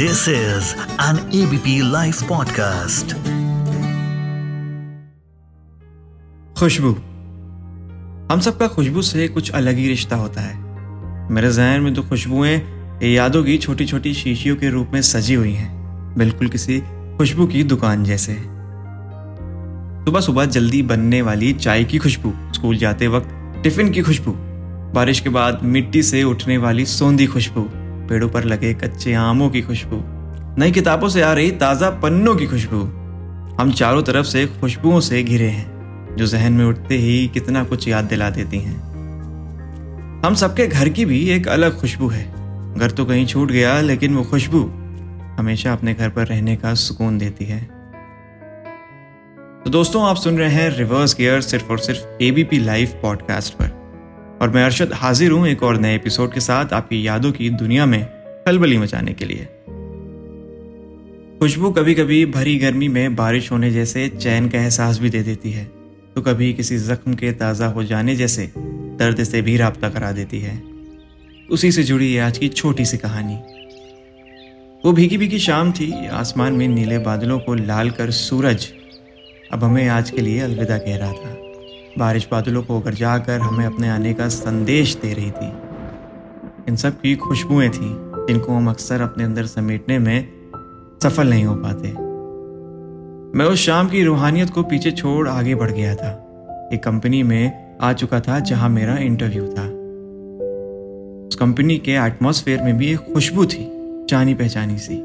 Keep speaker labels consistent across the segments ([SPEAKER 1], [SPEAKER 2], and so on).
[SPEAKER 1] This is an ABP Life podcast.
[SPEAKER 2] खुशबू। हम सबका खुशबू से कुछ अलग ही रिश्ता होता है। मेरे जहन में तो खुशबुएँ यादों की छोटी छोटी शीशियों के रूप में सजी हुई हैं, बिल्कुल किसी खुशबू की दुकान जैसे। सुबह सुबह जल्दी बनने वाली चाय की खुशबू, स्कूल जाते वक्त टिफ़िन की खुशबू, बारिश के बाद मिट्टी से उठने वाली सोंधी खुशबू। पेड़ों पर लगे कच्चे आमों की खुशबू। नई किताबों से आ रही ताज़ा पन्नों की खुशबू। हम चारों तरफ़ से खुशबुओं से घिरे हैं, जो जहन में उठते ही कितना कुछ याद दिला देती हैं। हम सबके घर की भी एक अलग खुशबू है। घर तो कहीं छूट गया, लेकिन वो खुशबू हमेशा अपने घर पर रहने का सुकून देती है। तो दोस्तों, आप सुन रहे हैं रिवर्स गियर सिर्फ़ और सिर्फ़ एबीपी लाइव पॉडकास्ट पर। और मैं अरशद हाजिर हूँ एक और नए एपिसोड के साथ आपकी यादों की दुनिया में खलबली मचाने के लिए। खुशबू कभी कभी भरी गर्मी में बारिश होने जैसे चैन का एहसास भी दे देती है तो कभी किसी जख्म के ताज़ा हो जाने जैसे दर्द से भी रबता करा देती है। उसी से जुड़ी आज की छोटी सी कहानी। वो भीगी भीगी शाम थी, आसमान में नीले बादलों को लाल कर सूरज। अब हमें आज के लिए अलविदा कह रहा था। बारिश बादलों को उगर जाकर हमें अपने आने का संदेश दे रही थी। इन सब की खुशबुएँ थी, जिनको हम अक्सर अपने अंदर समेटने में सफल नहीं हो पाते। मैं उस शाम की रूहानियत को पीछे छोड़ आगे बढ़ गया था। एक कंपनी में आ चुका था जहाँ मेरा इंटरव्यू था। उस कंपनी के एटमॉस्फेयर में भी एक खुशबू थी, जानी पहचानी सी।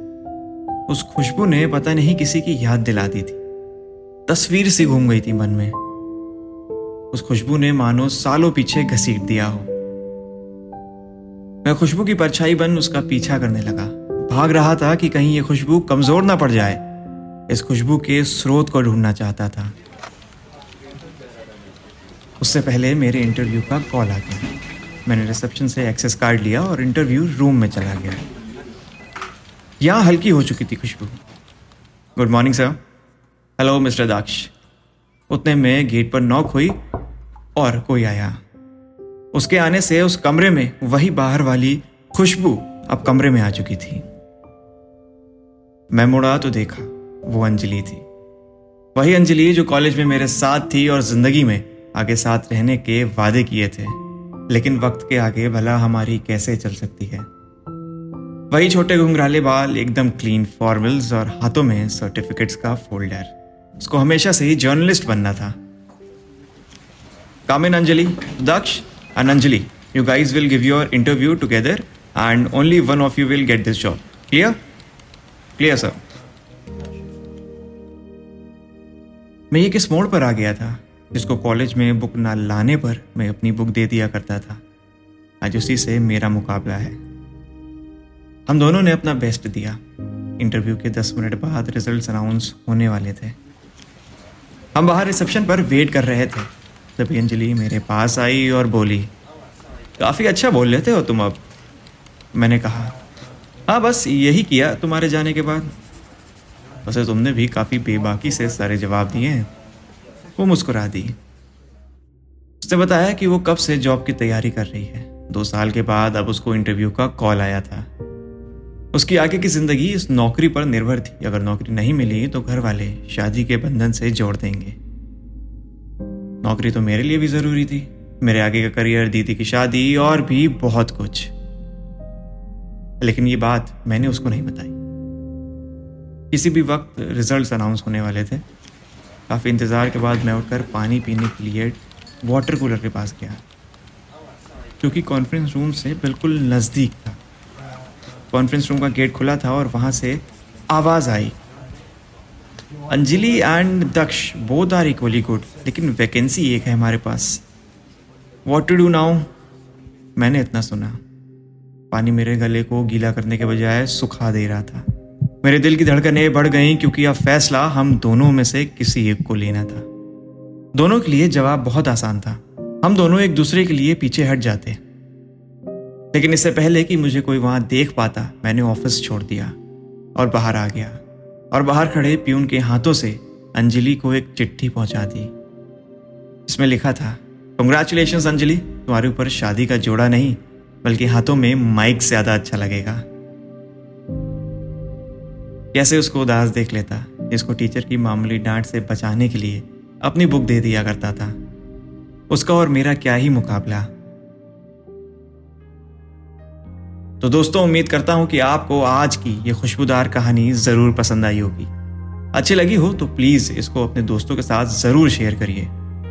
[SPEAKER 2] उस खुशबू ने पता नहीं किसी की याद दिला दी थी। तस्वीर सी घूम गई थी मन में। उस खुशबू ने मानो सालों पीछे घसीट दिया हो। मैं खुशबू की परछाई बन उसका पीछा करने लगा। भाग रहा था कि कहीं ये खुशबू कमज़ोर ना पड़ जाए। इस खुशबू के स्रोत को ढूंढना चाहता था। उससे पहले मेरे इंटरव्यू का कॉल आ गया। मैंने रिसेप्शन से एक्सेस कार्ड लिया और इंटरव्यू रूम में चला गया। यहाँ हल्की हो चुकी थी खुशबू। Good morning, sir. Hello, mister Daksh. उतने में गेट पर नॉक हुई और कोई आया। उसके आने से उस कमरे में वही बाहर वाली खुशबू अब कमरे में आ चुकी थी। मैं मुड़ा तो देखा, वो अंजलि थी। वही अंजलि जो कॉलेज में मेरे साथ थी और ज़िंदगी में आगे साथ रहने के वादे किए थे, लेकिन वक्त के आगे भला हमारी कैसे चल सकती है? वही छोटे घुंघराले बाल, एकदम क्लीन फॉर्मल्स और हाथों में सर्टिफिकेट्स का फोल्डर उसको हमेशा से ही जर्नलिस्ट बनना था। Come in, Anjali, Daksh, and Anjali. You guys will give your interview together, and only one of you will get this job. Clear? Clear, sir. मैं ये किस मोड़ पर आ गया था जिसको कॉलेज में बुक ना लाने पर मैं अपनी बुक दे दिया करता था आज उसी से मेरा मुकाबला है हम दोनों ने अपना बेस्ट दिया इंटरव्यू के दस मिनट बाद रिजल्ट्स अनाउंस होने वाले थे हम बाहर रिसेप्शन पर वेट कर रहे थे अंजलि मेरे पास आई और बोली, काफ़ी अच्छा बोल लेते हो तुम अब। मैंने कहा हाँ बस यही किया तुम्हारे जाने के बाद। वैसे तुमने भी काफ़ी बेबाकी से सारे जवाब दिए। हैं वो मुस्कुरा दी। उसने बताया कि वो कब से जॉब की तैयारी कर रही है। दो साल के बाद अब उसको इंटरव्यू का कॉल आया था। उसकी आगे की ज़िंदगी इस नौकरी पर निर्भर थी। अगर नौकरी नहीं मिली तो घर वाले शादी के बंधन से जोड़ देंगे। नौकरी तो मेरे लिए भी ज़रूरी थी। मेरे आगे का करियर, दीदी की शादी, और भी बहुत कुछ। लेकिन ये बात मैंने उसको नहीं बताई। किसी भी वक्त रिजल्ट्स अनाउंस होने वाले थे। काफ़ी इंतज़ार के बाद मैं उठकर पानी पीने के लिए वाटर कूलर के पास गया। क्योंकि कॉन्फ्रेंस रूम से बिल्कुल नज़दीक था। कॉन्फ्रेंस रूम का गेट खुला था और वहाँ से आवाज़ आई। Anjali and Daksh both are equally good लेकिन वैकेंसी एक है हमारे पास। वॉट टू डू नाउ मैंने इतना सुना। पानी मेरे गले को गीला करने के बजाय सुखा दे रहा था। मेरे दिल की धड़कनें बढ़ गईं क्योंकि अब फैसला हम दोनों में से किसी एक को लेना था। दोनों के लिए जवाब बहुत आसान था। हम दोनों एक दूसरे के लिए पीछे हट जाते। लेकिन इससे पहले कि मुझे कोई वहाँ देख पाता, मैंने ऑफ़िस छोड़ दिया और बाहर आ गया। और बाहर खड़े प्यून के हाथों से अंजलि को एक चिट्ठी पहुँचा दी। इसमें लिखा था कंग्रेचुलेशन अंजलि। तुम्हारे ऊपर शादी का जोड़ा नहीं, बल्कि हाथों में माइक ज़्यादा अच्छा लगेगा। कैसे उसको उदास देख लेता? जिसको टीचर की मामूली डांट से बचाने के लिए अपनी बुक दे दिया करता था। उसका और मेरा क्या ही मुकाबला? तो दोस्तों, उम्मीद करता हूँ कि आपको आज की ये खुशबूदार कहानी ज़रूर पसंद आई होगी। अच्छी लगी हो तो प्लीज़ इसको अपने दोस्तों के साथ ज़रूर शेयर करिए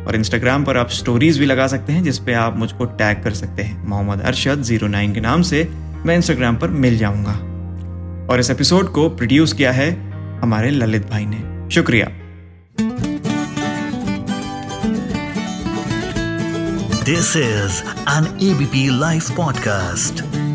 [SPEAKER 2] और इंस्टाग्राम पर आप स्टोरीज भी लगा सकते हैं जिसपे आप मुझको टैग कर सकते हैं, मोहम्मद अरशद ज़ीरो नाइन के नाम से मैं इंस्टाग्राम पर मिल जाऊँगा। और इस एपिसोड को प्रोड्यूस किया है हमारे ललित भाई ने। शुक्रिया।
[SPEAKER 1] This is an ABP Life podcast.